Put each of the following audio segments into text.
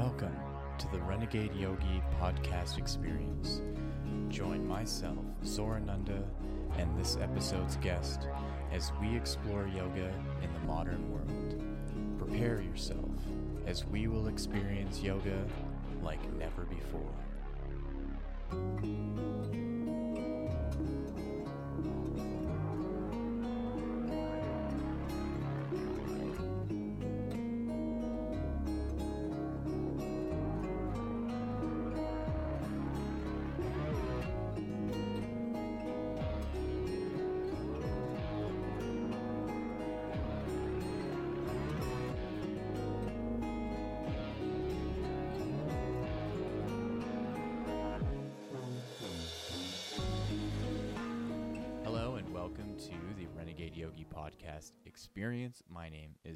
Welcome to the Renegade Yogi podcast experience. Join myself, Zorananda, and this episode's guest as we explore yoga in the modern world. Prepare yourself as we will experience yoga like never before.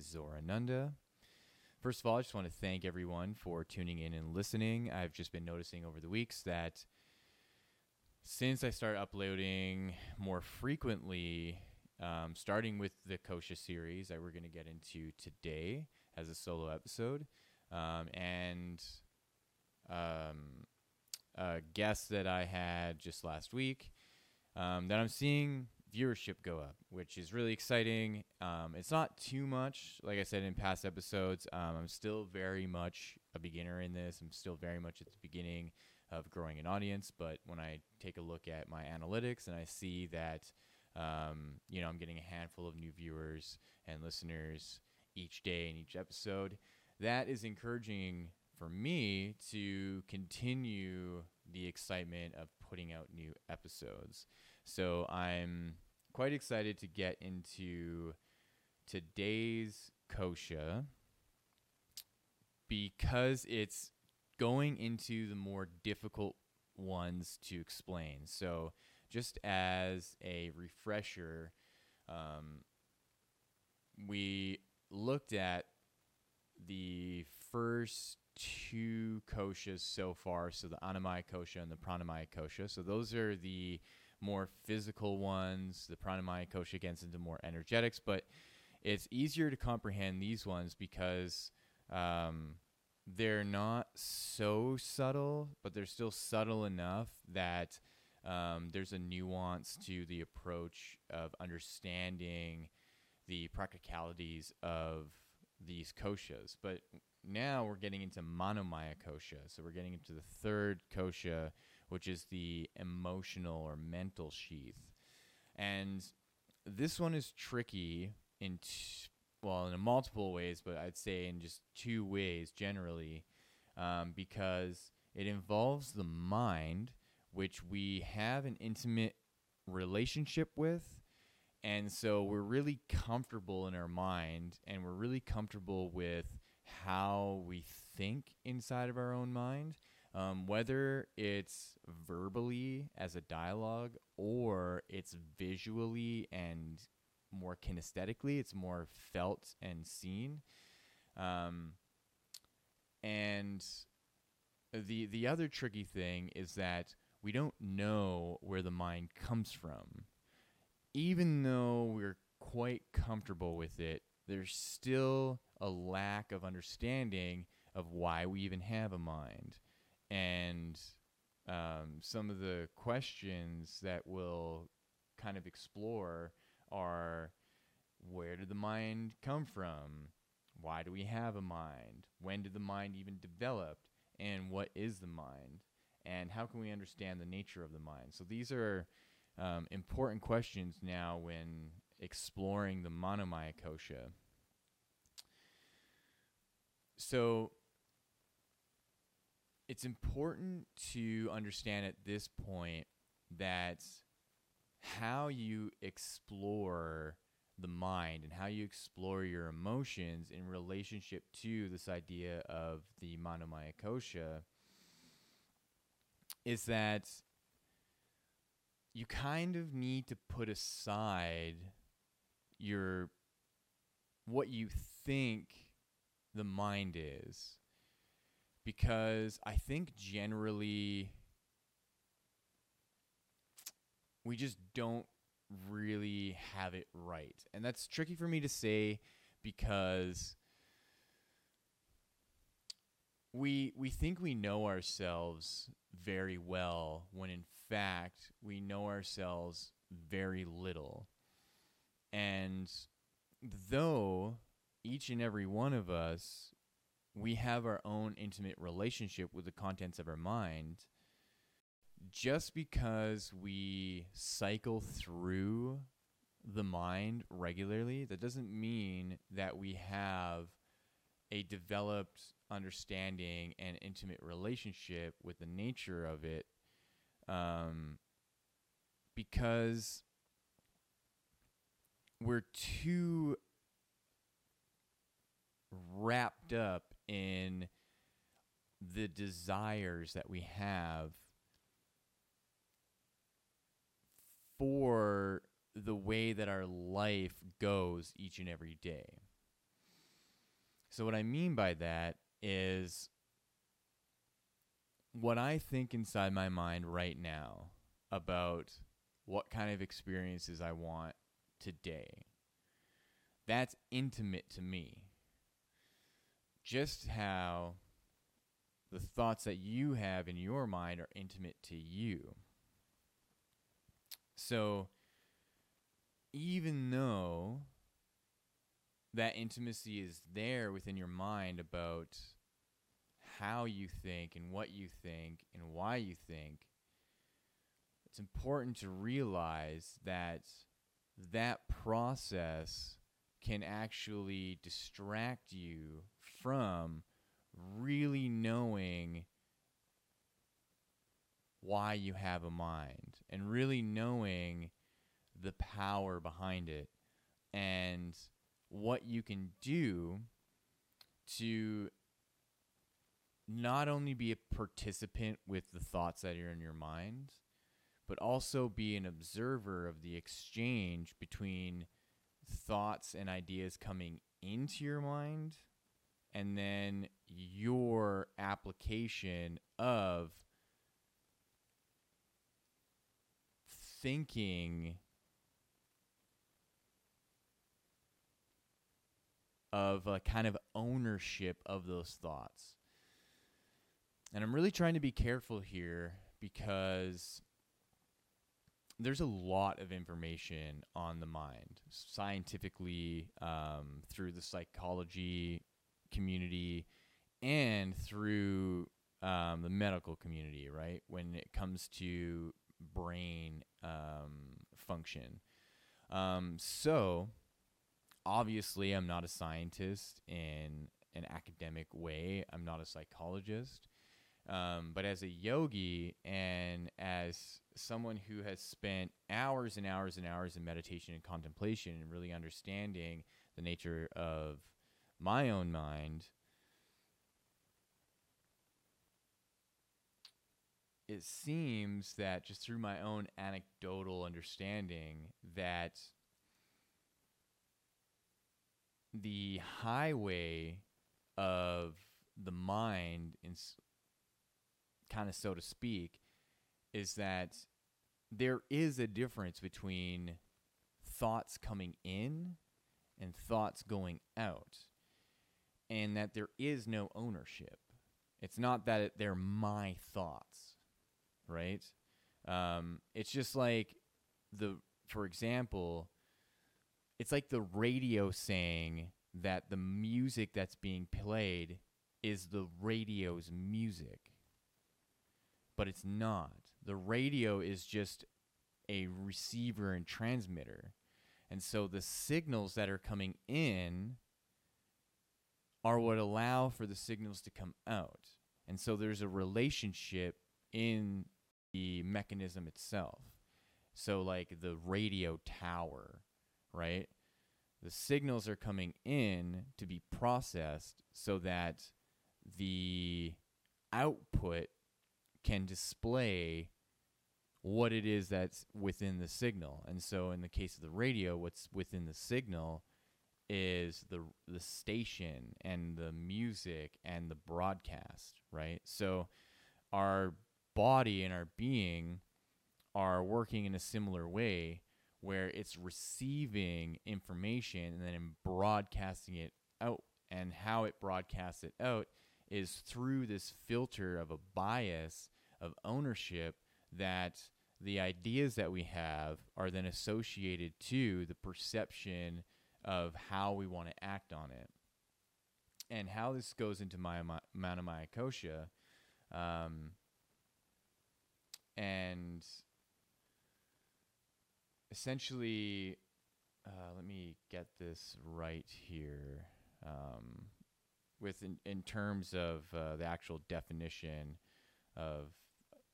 Is Zorananda. First of all, I just want to thank everyone for tuning in and listening. I've just been noticing over the weeks that since I started uploading more frequently, um, starting with the Kosha series that we're going to get into today as a solo episode, um, and um, a guest that I had just last week, um, that I'm seeing viewership go up, which is really exciting. Um, it's not too much, like I said in past episodes. Um, I'm still very much a beginner in this. I'm still very much at the beginning of growing an audience. But when I take a look at my analytics and I see that, um, you know, I'm getting a handful of new viewers and listeners each day in each episode, that is encouraging for me to continue the excitement of putting out new episodes. So I'm quite excited to get into today's kosha because it's going into the more difficult ones to explain. So just as a refresher, um, we looked at the first two koshas so far. So the Annamaya kosha and the Pranamaya kosha. So those are the more physical ones. The Pranamaya kosha gets into more energetics, but it's easier to comprehend these ones because um, they're not so subtle, but they're still subtle enough that um, there's a nuance to the approach of understanding the practicalities of these koshas. But now we're getting into Manomaya kosha. So we're getting into the third kosha, which is the emotional or mental sheath. And this one is tricky in t- well in multiple ways, but I'd say in just two ways generally, um, because it involves the mind, which we have an intimate relationship with. And so we're really comfortable in our mind and we're really comfortable with how we think inside of our own mind, um, whether it's verbally as a dialogue or it's visually and more kinesthetically, it's more felt and seen. Um, and the the other tricky thing is that we don't know where the mind comes from. Even though we're quite comfortable with it, there's still a lack of understanding of why we even have a mind. And um, some of the questions that we'll kind of explore are where did the mind come from? Why do we have a mind? When did the mind even develop? And what is the mind? And how can we understand the nature of the mind? So these are um, important questions now when exploring the Manomaya kosha. So it's important to understand at this point that how you explore the mind and how you explore your emotions in relationship to this idea of the Manomaya kosha is that you kind of need to put aside your what you think the mind is because I think generally we just don't really have it right. And that's tricky for me to say because we we think we know ourselves very well when in fact we know ourselves very little. And though each and every one of us we have our own intimate relationship with the contents of our mind, just because we cycle through the mind regularly, that doesn't mean that we have a developed understanding and intimate relationship with the nature of it. Um, because we're too wrapped up in the desires that we have for the way that our life goes each and every day. So, what I mean by that is what I think inside my mind right now about what kind of experiences I want today. That's intimate to me just how the thoughts that you have in your mind are intimate to you. So, even though that intimacy is there within your mind about how you think and what you think and why you think, it's important to realize that that process can actually distract you from really knowing why you have a mind and really knowing the power behind it and what you can do to not only be a participant with the thoughts that are in your mind, but also be an observer of the exchange between thoughts and ideas coming into your mind and then your application of thinking of a kind of ownership of those thoughts. And I'm really trying to be careful here because there's a lot of information on the mind scientifically um, through the psychology community and through um, the medical community, right? When it comes to brain um, function. Um, so, obviously, I'm not a scientist in an academic way, I'm not a psychologist. Um, but as a yogi and as someone who has spent hours and hours and hours in meditation and contemplation and really understanding the nature of my own mind, it seems that just through my own anecdotal understanding that the highway of the mind in kind of so to speak is that there is a difference between thoughts coming in and thoughts going out and that there is no ownership. It's not that it, they're my thoughts, right? Um, it's just like the, for example, it's like the radio saying that the music that's being played is the radio's music, but it's not. The radio is just a receiver and transmitter. And so the signals that are coming in are what allow for the signals to come out. And so there's a relationship in the mechanism itself. So, like the radio tower, right? The signals are coming in to be processed so that the output can display what it is that's within the signal. And so, in the case of the radio, what's within the signal is the the station and the music and the broadcast, right? So our body and our being are working in a similar way where it's receiving information and then broadcasting it out and how it broadcasts it out is through this filter of a bias of ownership that the ideas that we have are then associated to the perception of how we want to act on it. And how this goes into my Manomaya Kosha, um, and essentially, uh, let me get this right here. Um, with in, in terms of uh, the actual definition of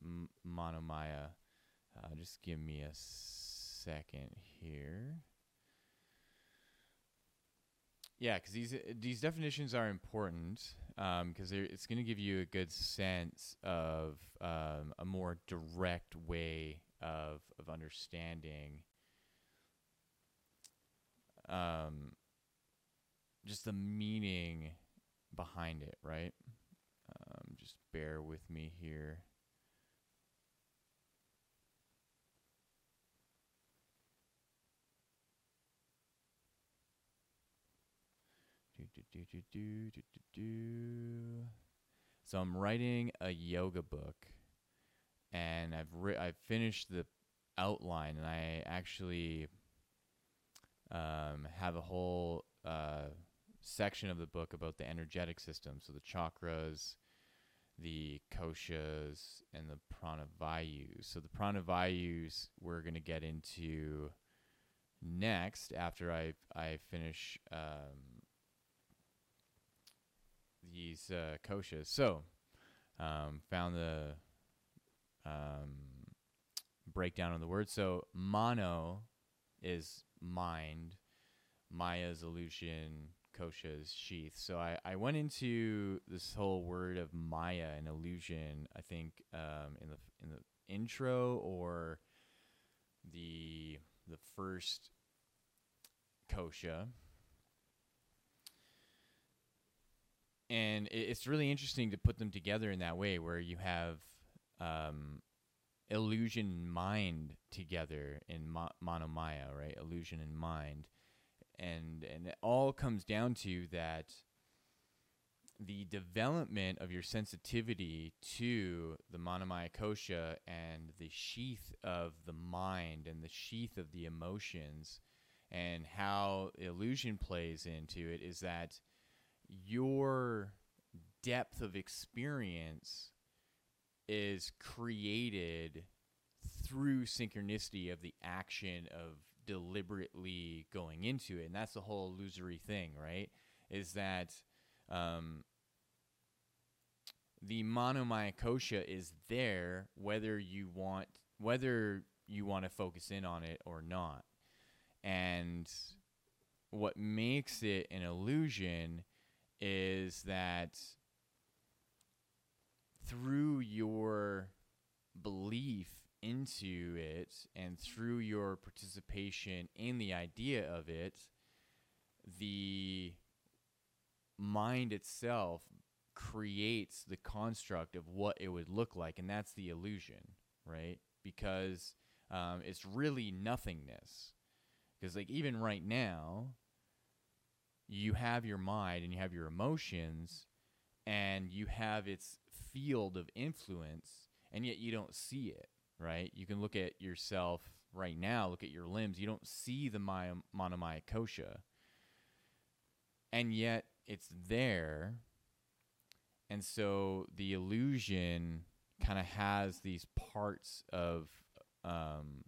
m- manomaya. Uh, just give me a second here. Yeah, because these these definitions are important because um, it's going to give you a good sense of um, a more direct way of of understanding um, just the meaning behind it, right? Um, just bear with me here. Do, do, do, so I'm writing a yoga book, and I've ri- I've finished the outline, and I actually um, have a whole uh, section of the book about the energetic system, so the chakras, the koshas, and the pranavayus. So the pranavayus we're going to get into next after I I finish um, these uh, koshas. So um, found the um, breakdown of the word. So mono is mind, Maya is illusion, Kosha's sheath. So I, I went into this whole word of Maya and illusion. I think um, in the in the intro or the the first kosha. And it's really interesting to put them together in that way, where you have um, illusion and mind together in mo- manomaya, right? Illusion and mind and and it all comes down to that the development of your sensitivity to the manomaya kosha and the sheath of the mind and the sheath of the emotions and how illusion plays into it is that your depth of experience is created through synchronicity of the action of deliberately going into it. And that's the whole illusory thing, right? Is that um, the manomaya is there whether you want whether you want to focus in on it or not. And what makes it an illusion is that through your belief into it and through your participation in the idea of it, the mind itself creates the construct of what it would look like, and that's the illusion, right? Because um, it's really nothingness. Because, like, even right now, you have your mind and you have your emotions, and you have its field of influence, and yet you don't see it right? You can look at yourself right now, look at your limbs. You don't see the my- kosha. And yet it's there. And so the illusion kind of has these parts of um,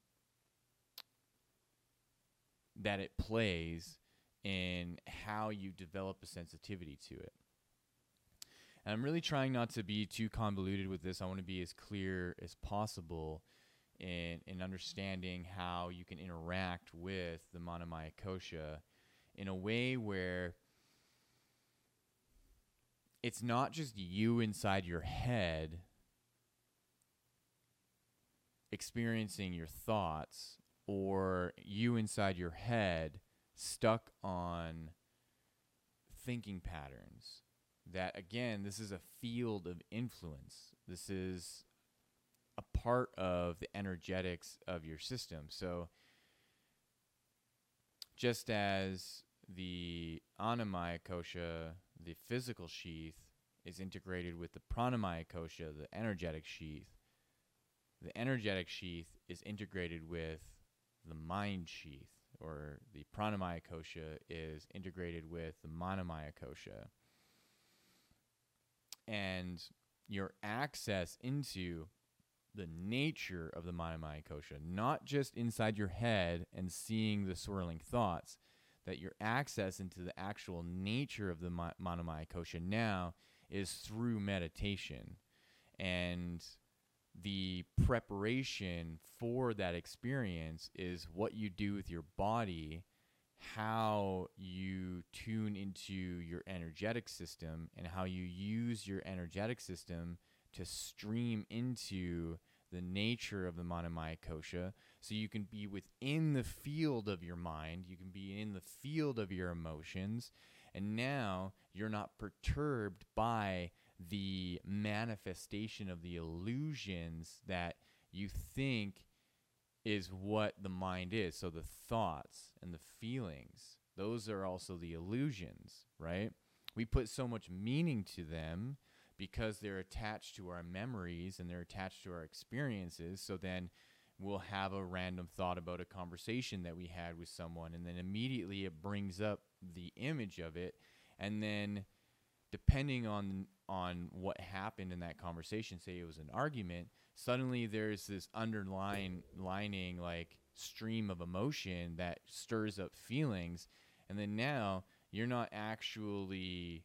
that it plays in how you develop a sensitivity to it. And I'm really trying not to be too convoluted with this. I want to be as clear as possible in in understanding how you can interact with the Manomaya Kosha in a way where it's not just you inside your head experiencing your thoughts or you inside your head stuck on thinking patterns that again this is a field of influence this is a part of the energetics of your system so just as the annamaya kosha the physical sheath is integrated with the pranamaya kosha, the energetic sheath. The energetic sheath is integrated with the mind sheath, or the pranamaya kosha is integrated with the manomaya kosha. And your access into the nature of the manomaya kosha, not just inside your head and seeing the swirling thoughts, that your access into the actual nature of the manomaya kosha now is through meditation. And the preparation for that experience is what you do with your body, how you tune into your energetic system, and how you use your energetic system to stream into the nature of the Manomaya Kosha. So you can be within the field of your mind, you can be in the field of your emotions, and now you're not perturbed by the manifestation of the illusions that you think is what the mind is. So the thoughts and the feelings, those are also the illusions, right? We put so much meaning to them because they're attached to our memories and they're attached to our experiences. So then we'll have a random thought about a conversation that we had with someone, and then immediately it brings up the image of it. And then depending on on what happened in that conversation, say it was an argument, suddenly there's this underlying lining like stream of emotion that stirs up feelings, and then now you're not actually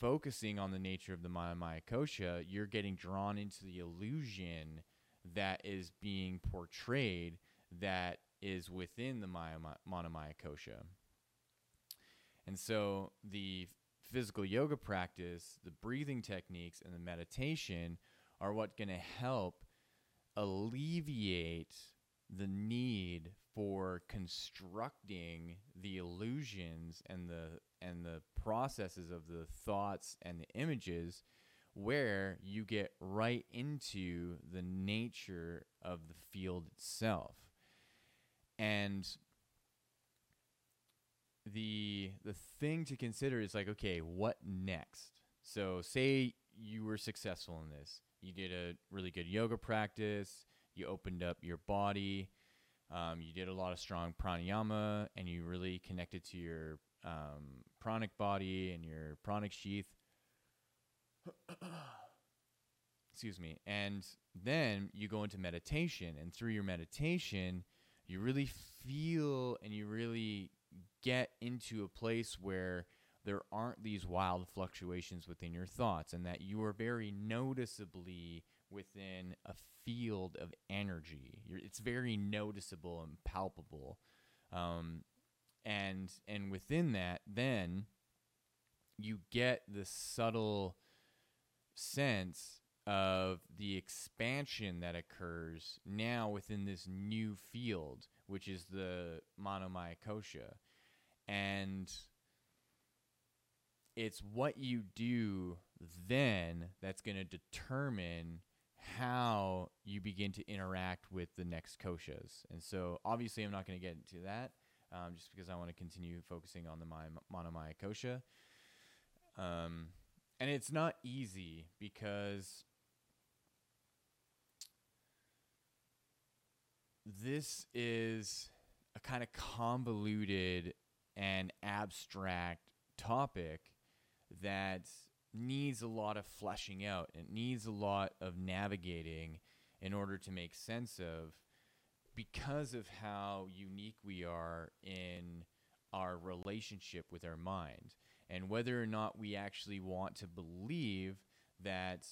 focusing on the nature of the Maya Kosha, you're getting drawn into the illusion that is being portrayed that is within the Maya Kosha. And so the physical yoga practice, the breathing techniques, and the meditation are what going to help alleviate the need for constructing the illusions and the and the processes of the thoughts and the images where you get right into the nature of the field itself. And the the thing to consider is like okay what next? So say you were successful in this. You did a really good yoga practice. You opened up your body. Um, you did a lot of strong pranayama and you really connected to your um, pranic body and your pranic sheath. Excuse me. And then you go into meditation and through your meditation you really feel and you really get into a place where there aren't these wild fluctuations within your thoughts and that you are very noticeably within a field of energy. You're, it's very noticeable and palpable. Um, and and within that, then you get the subtle sense of the expansion that occurs now within this new field, which is the Manomaya Kosha and it's what you do then that's going to determine how you begin to interact with the next koshas. And so, obviously, I'm not going to get into that um, just because I want to continue focusing on the Manomaya kosha. Um, and it's not easy because this is a kind of convoluted and abstract topic that needs a lot of fleshing out. It needs a lot of navigating in order to make sense of because of how unique we are in our relationship with our mind and whether or not we actually want to believe that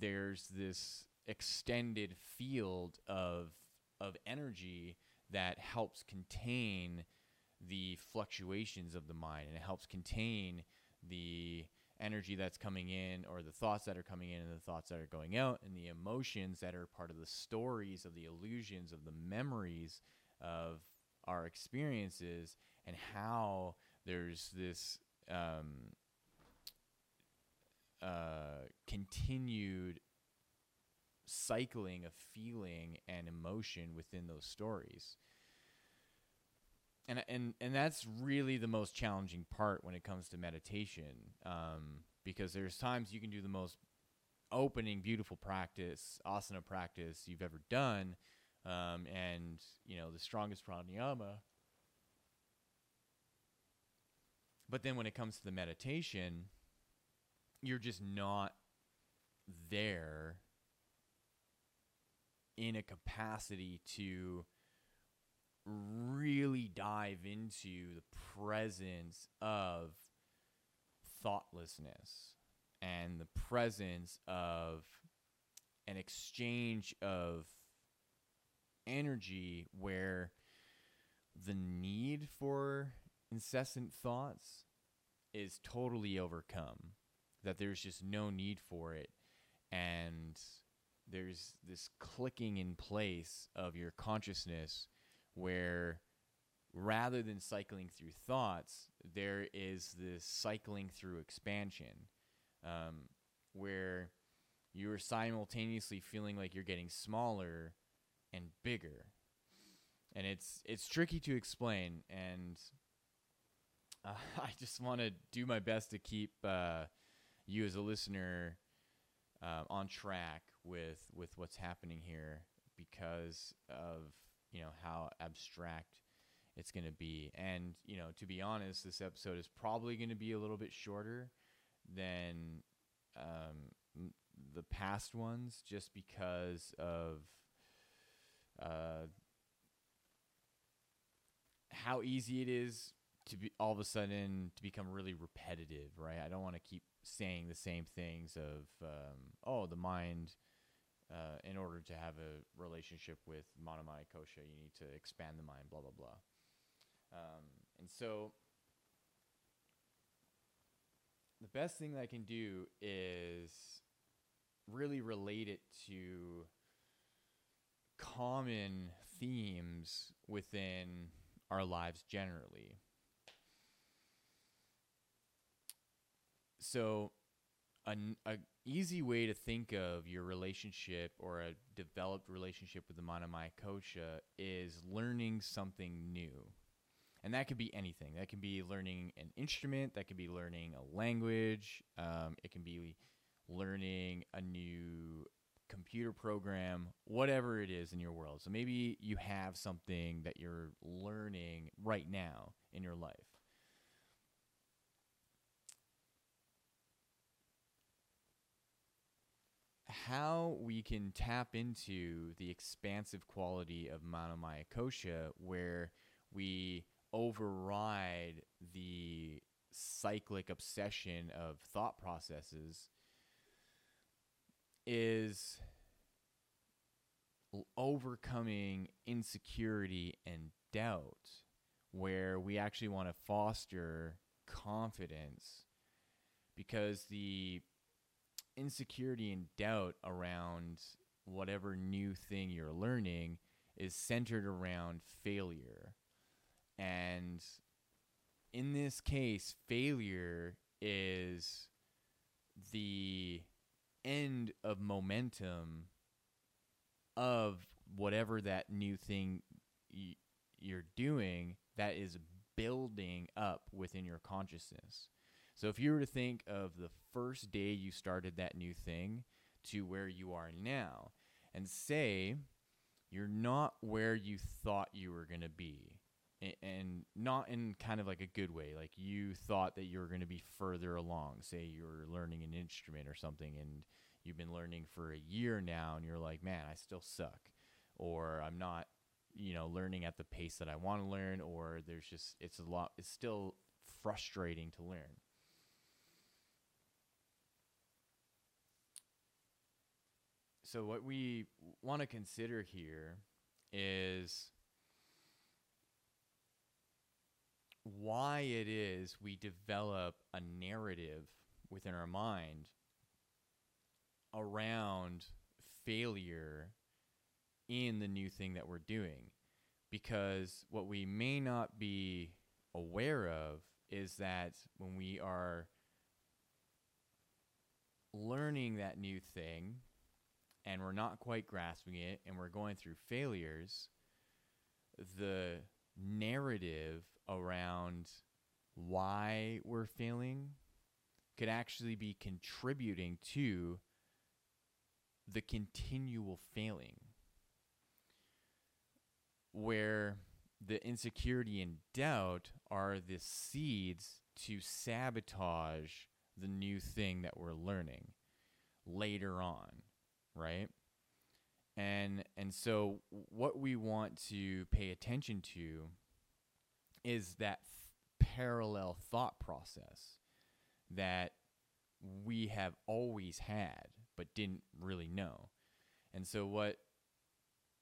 there's this extended field of of energy that helps contain the fluctuations of the mind and it helps contain the energy that's coming in or the thoughts that are coming in and the thoughts that are going out and the emotions that are part of the stories of the illusions of the memories of our experiences and how there's this um, uh, continued cycling of feeling and emotion within those stories and and and that's really the most challenging part when it comes to meditation. Um, because there's times you can do the most opening beautiful practice asana practice you've ever done um, and you know the strongest pranayama but then when it comes to the meditation you're just not there in a capacity to really dive into the presence of thoughtlessness and the presence of an exchange of energy where the need for incessant thoughts is totally overcome that there's just no need for it and there's this clicking in place of your consciousness where rather than cycling through thoughts, there is this cycling through expansion um, where you're simultaneously feeling like you're getting smaller and bigger. And it's it's tricky to explain, and uh, I just want to do my best to keep uh, you as a listener uh, on track with with what's happening here because of you know how abstract it's going to be. And you know to be honest this episode is probably going to be a little bit shorter than um, the past ones just because of uh, how easy it is to be all of a sudden to become really repetitive right? I don't want to keep saying the same things of um, oh the mind uh, in order to have a relationship with Manomaya Kosha, you need to expand the mind, blah, blah, blah. Um, and so the best thing that I can do is really relate it to common themes within our lives generally. So, an a easy way to think of your relationship or a developed relationship with the Manomaya Kosha is learning something new. And that could be anything. That can be learning an instrument, that can be learning a language, um, it can be learning a new computer program, whatever it is in your world. So maybe you have something that you're learning right now in your life. How we can tap into the expansive quality of Manomaya Kosha where we override the cyclic obsession of thought processes is overcoming insecurity and doubt where we actually want to foster confidence because the insecurity and doubt around whatever new thing you're learning is centered around failure. And in this case, failure is the end of momentum of whatever that new thing y- you're doing that is building up within your consciousness. So if you were to think of the first day you started that new thing to where you are now, and say you're not where you thought you were going to be, and not in kind of like a good way, like you thought that you were going to be further along. Say you're learning an instrument or something, and you've been learning for a year now, and you're like, man, I still suck, or I'm not you know learning at the pace that I want to learn or there's just it's a lot it's still frustrating to learn So, what we want to consider here is why it is we develop a narrative within our mind around failure in the new thing that we're doing. Because what we may not be aware of is that when we are learning that new thing, and we're not quite grasping it and we're going through failures, the narrative around why we're failing could actually be contributing to the continual failing where the insecurity and doubt are the seeds to sabotage the new thing that we're learning later on, right? And and so what we want to pay attention to is that f- parallel thought process that we have always had but didn't really know. And so what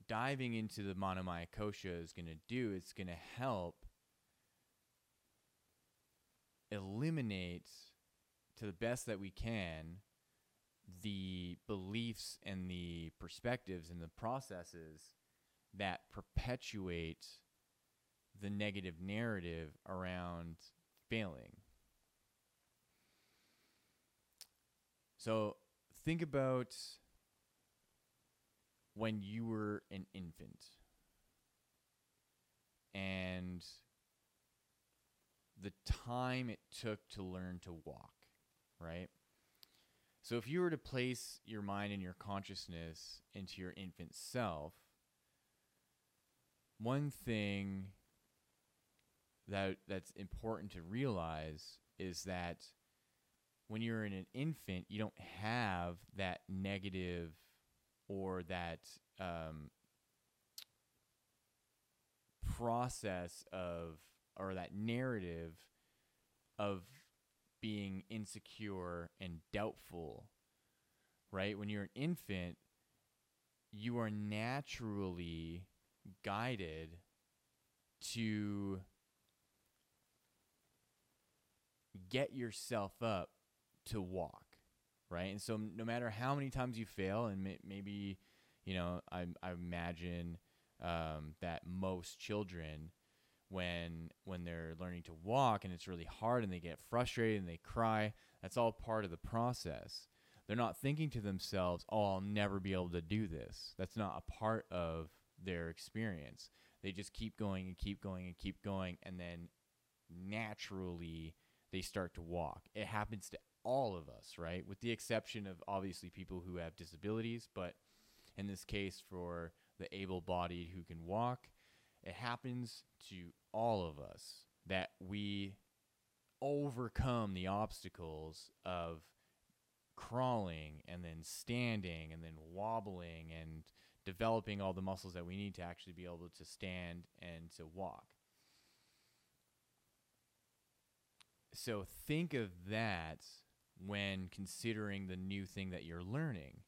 diving into the Manomaya Kosha is going to do, it's going to help eliminate to the best that we can the beliefs and the perspectives and the processes that perpetuate the negative narrative around failing. So think about when you were an infant and the time it took to learn to walk, right? So if you were to place your mind and your consciousness into your infant self, one thing that that's important to realize is that when you're in an infant, you don't have that negative or that um, process of or that narrative of being insecure and doubtful, right? When you're an infant, you are naturally guided to get yourself up to walk, right? And so no matter how many times you fail, and may- maybe, you know, I, I imagine um, that most children, when when they're learning to walk and it's really hard and they get frustrated and they cry, that's all part of the process. They're not thinking to themselves, "Oh, I'll never be able to do this." That's not a part of their experience. They just keep going and keep going and keep going, and then naturally they start to walk. It happens to all of us, right? With the exception of obviously people who have disabilities, but in this case, for the able bodied who can walk, it happens to all of us that we overcome the obstacles of crawling and then standing and then wobbling and developing all the muscles that we need to actually be able to stand and to walk. So think of that when considering the new thing that you're learning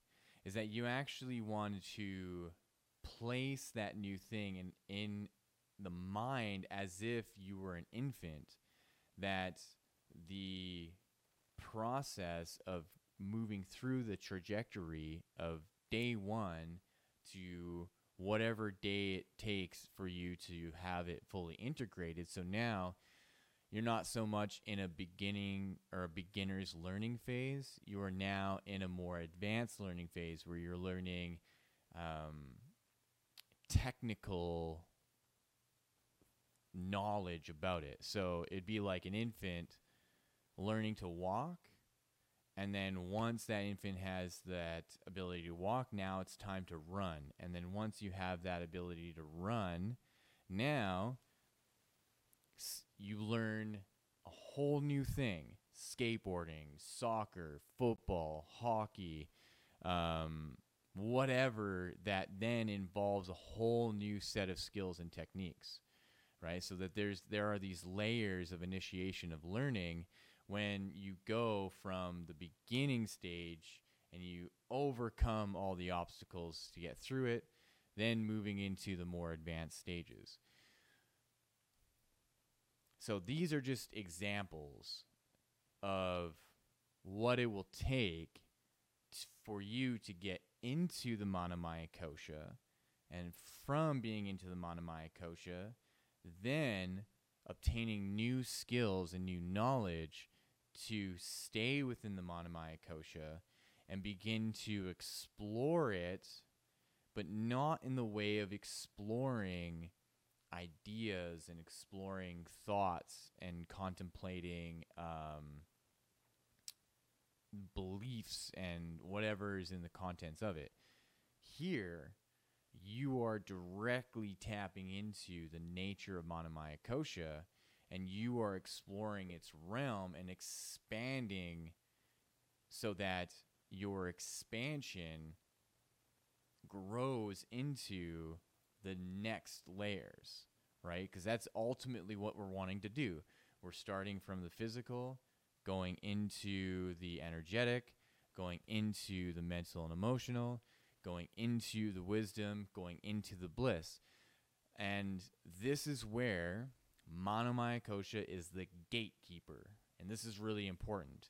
is that you actually want to place that new thing in in the mind as if you were an infant that the process of moving through the trajectory of day 1 to whatever day it takes for you to have it fully integrated so now you're not so much in a beginning or a beginner's learning phase. You are now in a more advanced learning phase where you're learning um, technical knowledge about it. So it'd be like an infant learning to walk. And then once that infant has that ability to walk, now it's time to run. And then once you have that ability to run, now you learn a whole new thing skateboarding, soccer, football, hockey, um, whatever that then involves a whole new set of skills and techniques right? So that there's there are these layers of initiation of learning when you go from the beginning stage and you overcome all the obstacles to get through it then moving into the more advanced stages. So these are just examples of what it will take for you to get into the Manomaya Kosha, and from being into the Manomaya Kosha, then obtaining new skills and new knowledge to stay within the Manomaya Kosha and begin to explore it, but not in the way of exploring ideas and exploring thoughts and contemplating um, beliefs and whatever is in the contents of it. Here, you are directly tapping into the nature of Manomaya Kosha and you are exploring its realm and expanding so that your expansion grows into the next layers, right? Because that's ultimately what we're wanting to do. We're starting from the physical, going into the energetic, going into the mental and emotional, going into the wisdom, going into the bliss. And this is where Manomaya Kosha is the gatekeeper. And this is really important.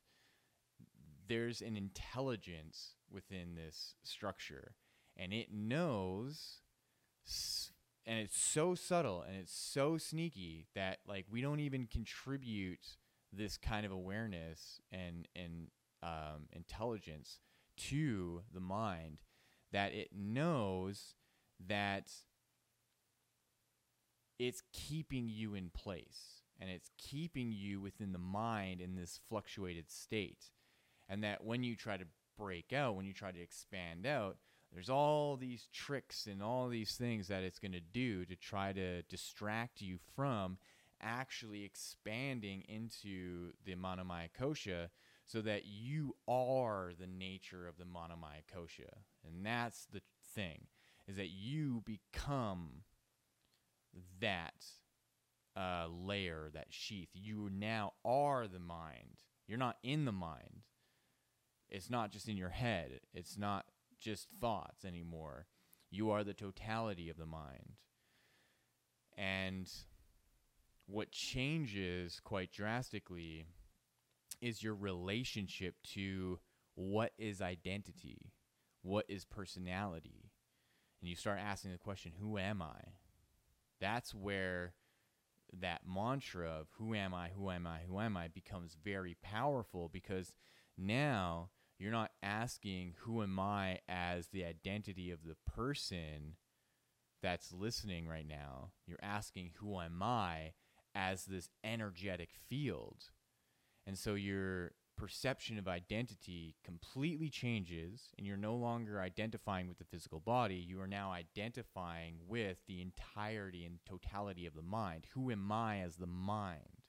There's an intelligence within this structure, and it knows, and it's so subtle and it's so sneaky that like we don't even contribute this kind of awareness and and um, intelligence to the mind that it knows that it's keeping you in place and it's keeping you within the mind in this fluctuated state. And that when you try to break out, when you try to expand out, there's all these tricks and all these things that it's going to do to try to distract you from actually expanding into the Manomaya Kosha so that you are the nature of the Manomaya Kosha. And that's the thing, is that you become that uh, layer, that sheath. You now are the mind. You're not in the mind. It's not just in your head. It's not just thoughts anymore. You are the totality of the mind. And what changes quite drastically is your relationship to what is identity, what is personality. And you start asking the question, who am I? that's where that mantra of who am I, who am I, who am I becomes very powerful because now you're not asking who am I as the identity of the person that's listening right now. You're asking who am I as this energetic field. And so you're perception of identity completely changes and you're no longer identifying with the physical body. You are now identifying with the entirety and totality of the mind. Who am I as the mind?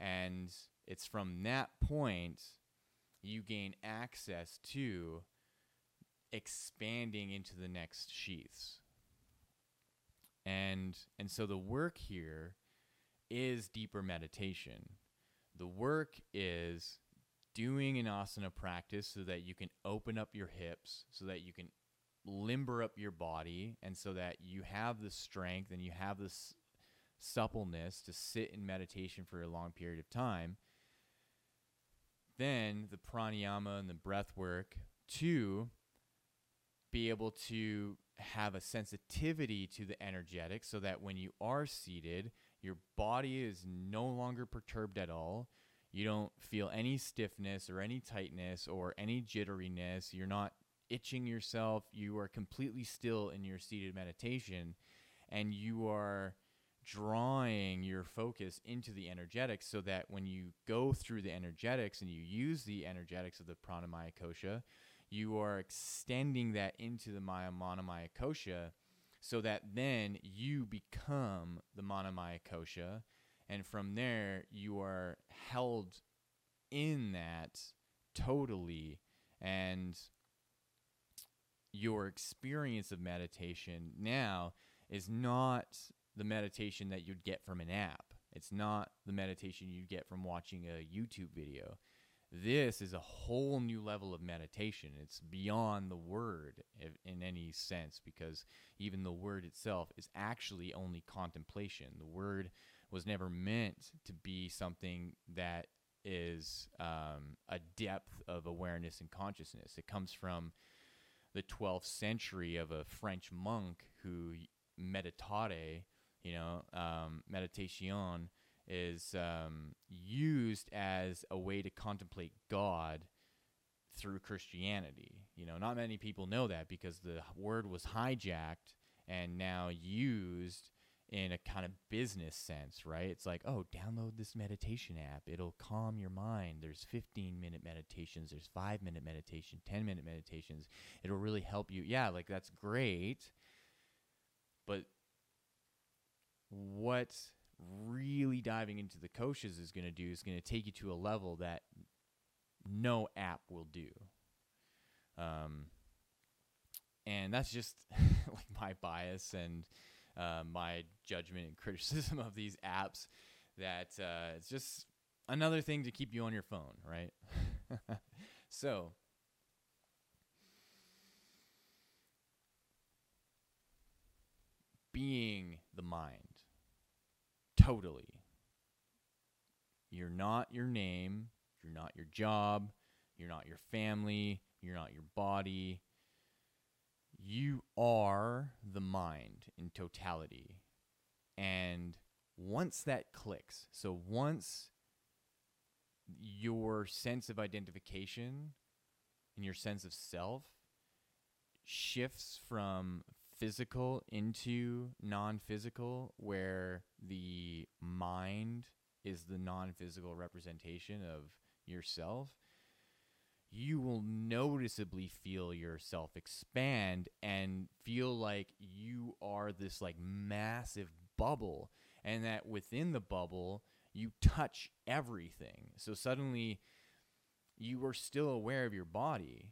And it's from that point you gain access to expanding into the next sheaths. And and so the work here is deeper meditation the work is doing an asana practice so that you can open up your hips, so that you can limber up your body, and so that you have the strength and you have this suppleness to sit in meditation for a long period of time. Then the pranayama and the breath work to be able to have a sensitivity to the energetic so that when you are seated, your body is no longer perturbed at all. You don't feel any stiffness or any tightness or any jitteriness. You're not itching yourself. You are completely still in your seated meditation and you are drawing your focus into the energetics so that when you go through the energetics and you use the energetics of the pranamaya kosha, you are extending that into the maya manomaya kosha so that then you become the Manomaya Kosha. And from there, you are held in that totally. And your experience of meditation now is not the meditation that you'd get from an app. It's not the meditation you'd get from watching a YouTube video. This is a whole new level of meditation. It's beyond the word in any sense because even the word itself is actually only contemplation. The word was never meant to be something that is um, a depth of awareness and consciousness. It comes from the 12th century of a French monk who meditate, you know, um, meditation is um, used as a way to contemplate God through Christianity. You know, not many people know that because the word was hijacked and now used in a kind of business sense, right? It's like, oh, download this meditation app. It'll calm your mind. There's 15 minute meditations, there's five minute meditation, 10 minute meditations. It'll really help you. Yeah, like that's great. But what really diving into the koshas is going to do is going to take you to a level that no app will do. Um, and that's just like my bias and uh, my judgment and criticism of these apps that uh, it's just another thing to keep you on your phone, right? so, being the mind, totally. You're not your name, you're not your job, you're not your family, you're not your body, you are the mind in totality. And once that clicks, so once your sense of identification and your sense of self shifts from physical into non physical, where the mind is the non physical representation of yourself, you will noticeably feel yourself expand and feel like you are this like massive bubble and that within the bubble you touch everything. So suddenly you are still aware of your body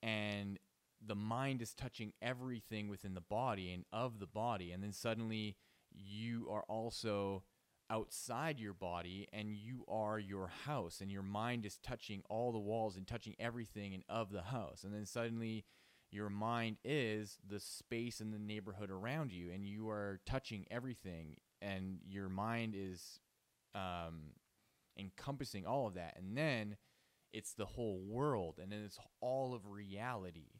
and the mind is touching everything within the body and of the body and then suddenly you are also outside your body and you are your house and your mind is touching all the walls and touching everything and of the house and then suddenly your mind is the space in the neighborhood around you and you are touching everything and your mind is um, encompassing all of that and then it's the whole world and then it's all of reality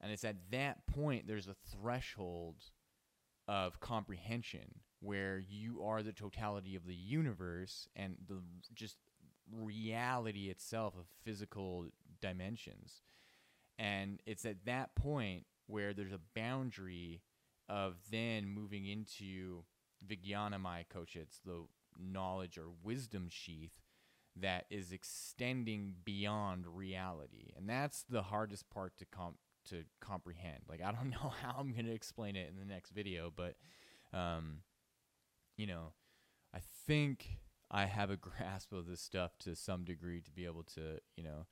and it's at that point there's a threshold of comprehension where you are the totality of the universe and the just reality itself of physical dimensions. And it's at that point where there's a boundary of then moving into Vijnanamaya. It's the knowledge or wisdom sheath that is extending beyond reality. And that's the hardest part to comp- to comprehend. Like I don't know how I'm going to explain it in the next video, but um, you know, I think I have a grasp of this stuff to some degree to be able to, you know,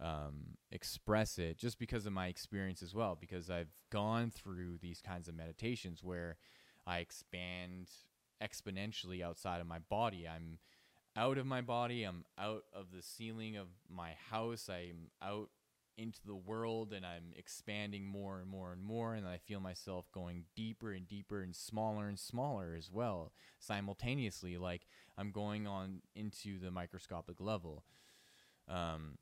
um, express it just because of my experience as well. Because I've gone through these kinds of meditations where I expand exponentially outside of my body. I'm out of my body. I'm out of the ceiling of my house. I'm out into the world and I'm expanding more and more and more and I feel myself going deeper and deeper and smaller and smaller as well simultaneously like I'm going on into the microscopic level. Um,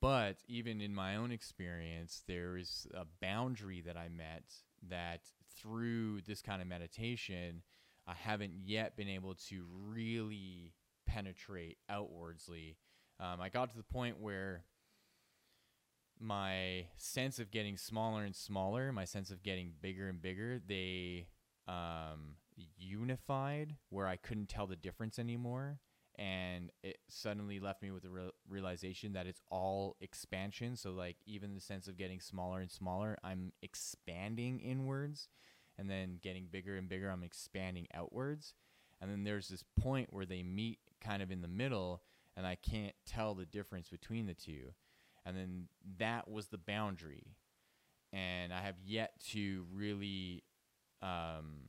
but even in my own experience there is a boundary that I met that through this kind of meditation I haven't yet been able to really penetrate outwardsly um, I got to the point where my sense of getting smaller and smaller, my sense of getting bigger and bigger, they um, unified where I couldn't tell the difference anymore. And it suddenly left me with the re- realization that it's all expansion. So, like, even the sense of getting smaller and smaller, I'm expanding inwards. And then getting bigger and bigger, I'm expanding outwards. And then there's this point where they meet kind of in the middle, and I can't tell the difference between the two and then that was the boundary. And i have yet to really um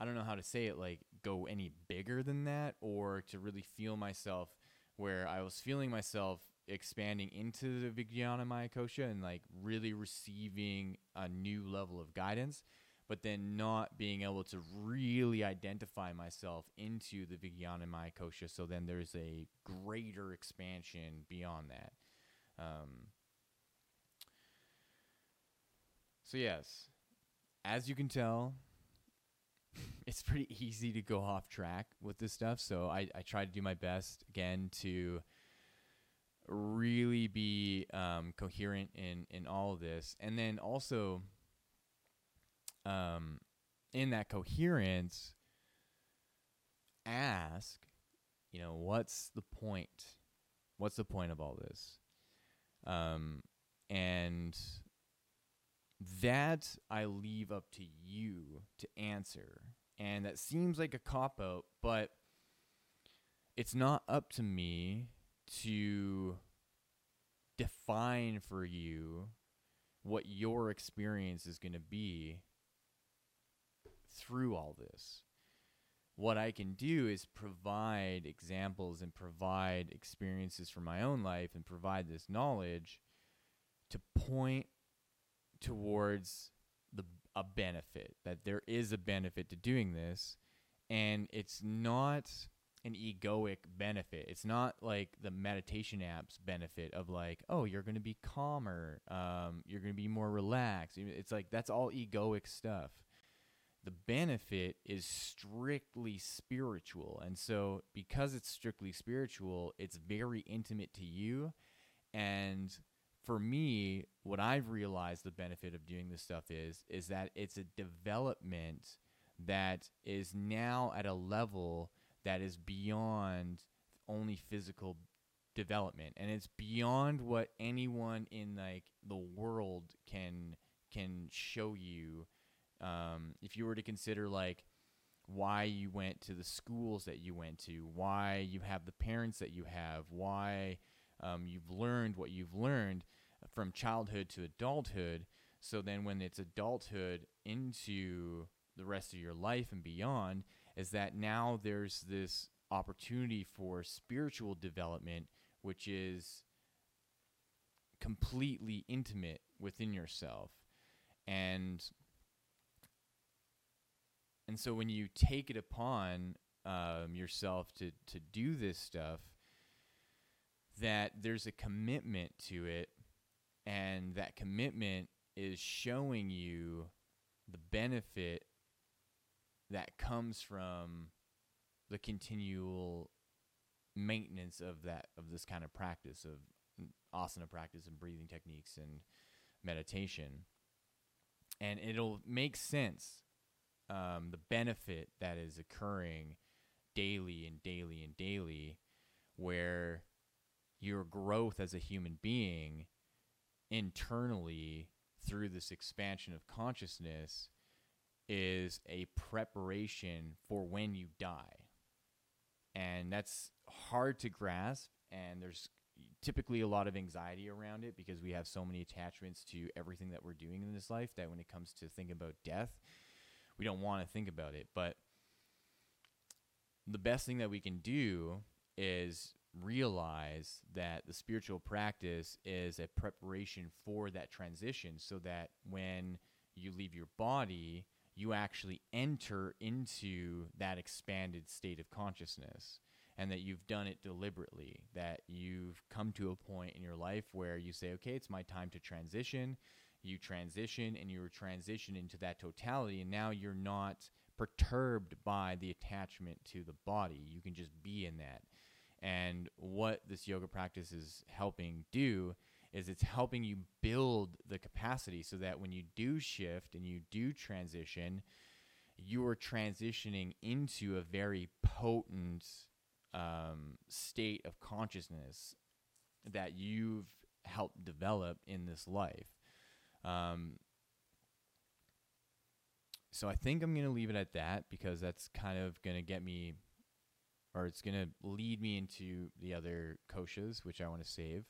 i don't know how to say it like go any bigger than that or to really feel myself where i was feeling myself expanding into the Vijnanamaya Kosha and like really receiving a new level of guidance but then not being able to really identify myself into the Vijnanamaya Kosha so then there's a greater expansion beyond that um, so yes, as you can tell, it's pretty easy to go off track with this stuff. So I, I try to do my best again to really be um, coherent in in all of this, and then also, um, in that coherence, ask, you know, what's the point? What's the point of all this? Um, and that I leave up to you to answer. And that seems like a cop out, but it's not up to me to define for you what your experience is going to be through all this. What I can do is provide examples and provide experiences from my own life and provide this knowledge to point towards the a benefit that there is a benefit to doing this and it's not an egoic benefit. It's not like the meditation apps benefit of like, oh, you're going to be calmer, um, you're going to be more relaxed. It's like that's all egoic stuff. The benefit is strictly spiritual. And so, because it's strictly spiritual, it's very intimate to you. And for me, what I've realized the benefit of doing this stuff is is that it's a development that is now at a level that is beyond only physical development and it's beyond what anyone in like the world can can show you um, if you were to consider like why you went to the schools that you went to why you have the parents that you have why um, you've learned what you've learned from childhood to adulthood so then when it's adulthood into the rest of your life and beyond is that now there's this opportunity for spiritual development, which is completely intimate within yourself. And and so when you take it upon um, yourself to, to do this stuff, that there's a commitment to it, and that commitment is showing you the benefit that comes from the continual maintenance of that of this kind of practice of asana practice and breathing techniques and meditation. And it'll make sense um, the benefit that is occurring daily and daily and daily where your growth as a human being internally through this expansion of consciousness is a preparation for when you die. And that's hard to grasp. And there's typically a lot of anxiety around it because we have so many attachments to everything that we're doing in this life that when it comes to thinking about death, we don't want to think about it. But the best thing that we can do is realize that the spiritual practice is a preparation for that transition so that when you leave your body, you actually enter into that expanded state of consciousness and that you've done it deliberately, that you've come to a point in your life where you say, okay, it's my time to transition. You transition and you transition into that totality, and now you're not perturbed by the attachment to the body. You can just be in that. And what this yoga practice is helping do is it's helping you build the capacity so that when you do shift and you do transition, you are transitioning into a very potent um, state of consciousness that you've helped develop in this life. Um, so I think I'm going to leave it at that because that's kind of going to get me, or it's going to lead me into the other koshas, which I want to save.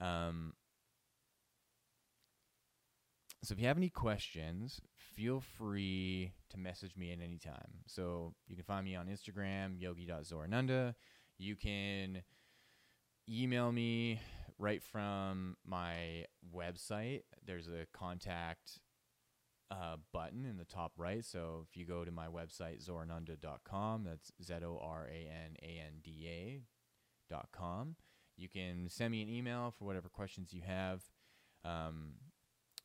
Um, so if you have any questions, feel free to message me at any time. So you can find me on Instagram, yogi.zorananda. You can email me right from my website. There's a contact uh, button in the top right. So if you go to my website, zorananda.com, that's Z O R A N A N D A.com. You can send me an email for whatever questions you have. Um,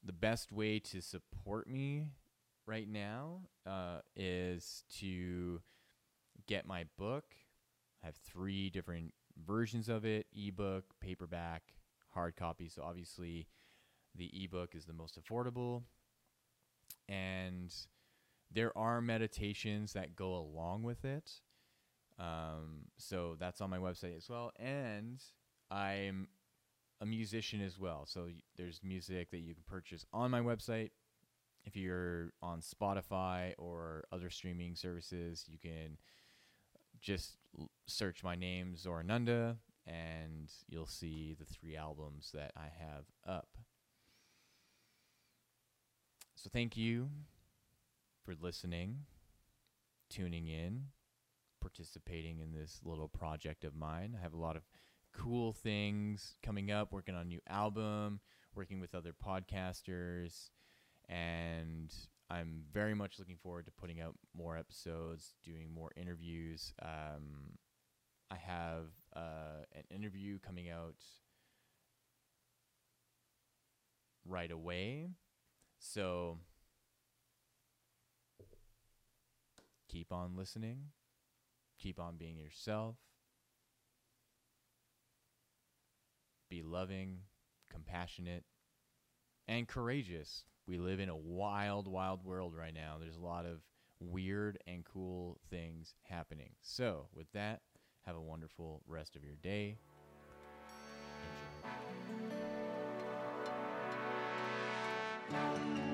the best way to support me right now uh, is to get my book. I have three different versions of it ebook, paperback, hard copy. So obviously, the ebook is the most affordable. And there are meditations that go along with it. Um, so that's on my website as well. And I'm a musician as well. So there's music that you can purchase on my website. If you're on Spotify or other streaming services, you can just search my name, Zorananda, and you'll see the three albums that I have up. So thank you for listening, tuning in, participating in this little project of mine. I have a lot of cool things coming up, working on a new album, working with other podcasters, and I'm very much looking forward to putting out more episodes, doing more interviews. Um, I have uh, an interview coming out right away. So keep on listening, keep on being yourself, be loving, compassionate, and courageous. We live in a wild, wild world right now. There's a lot of weird and cool things happening. So, with that, have a wonderful rest of your day. Enjoy.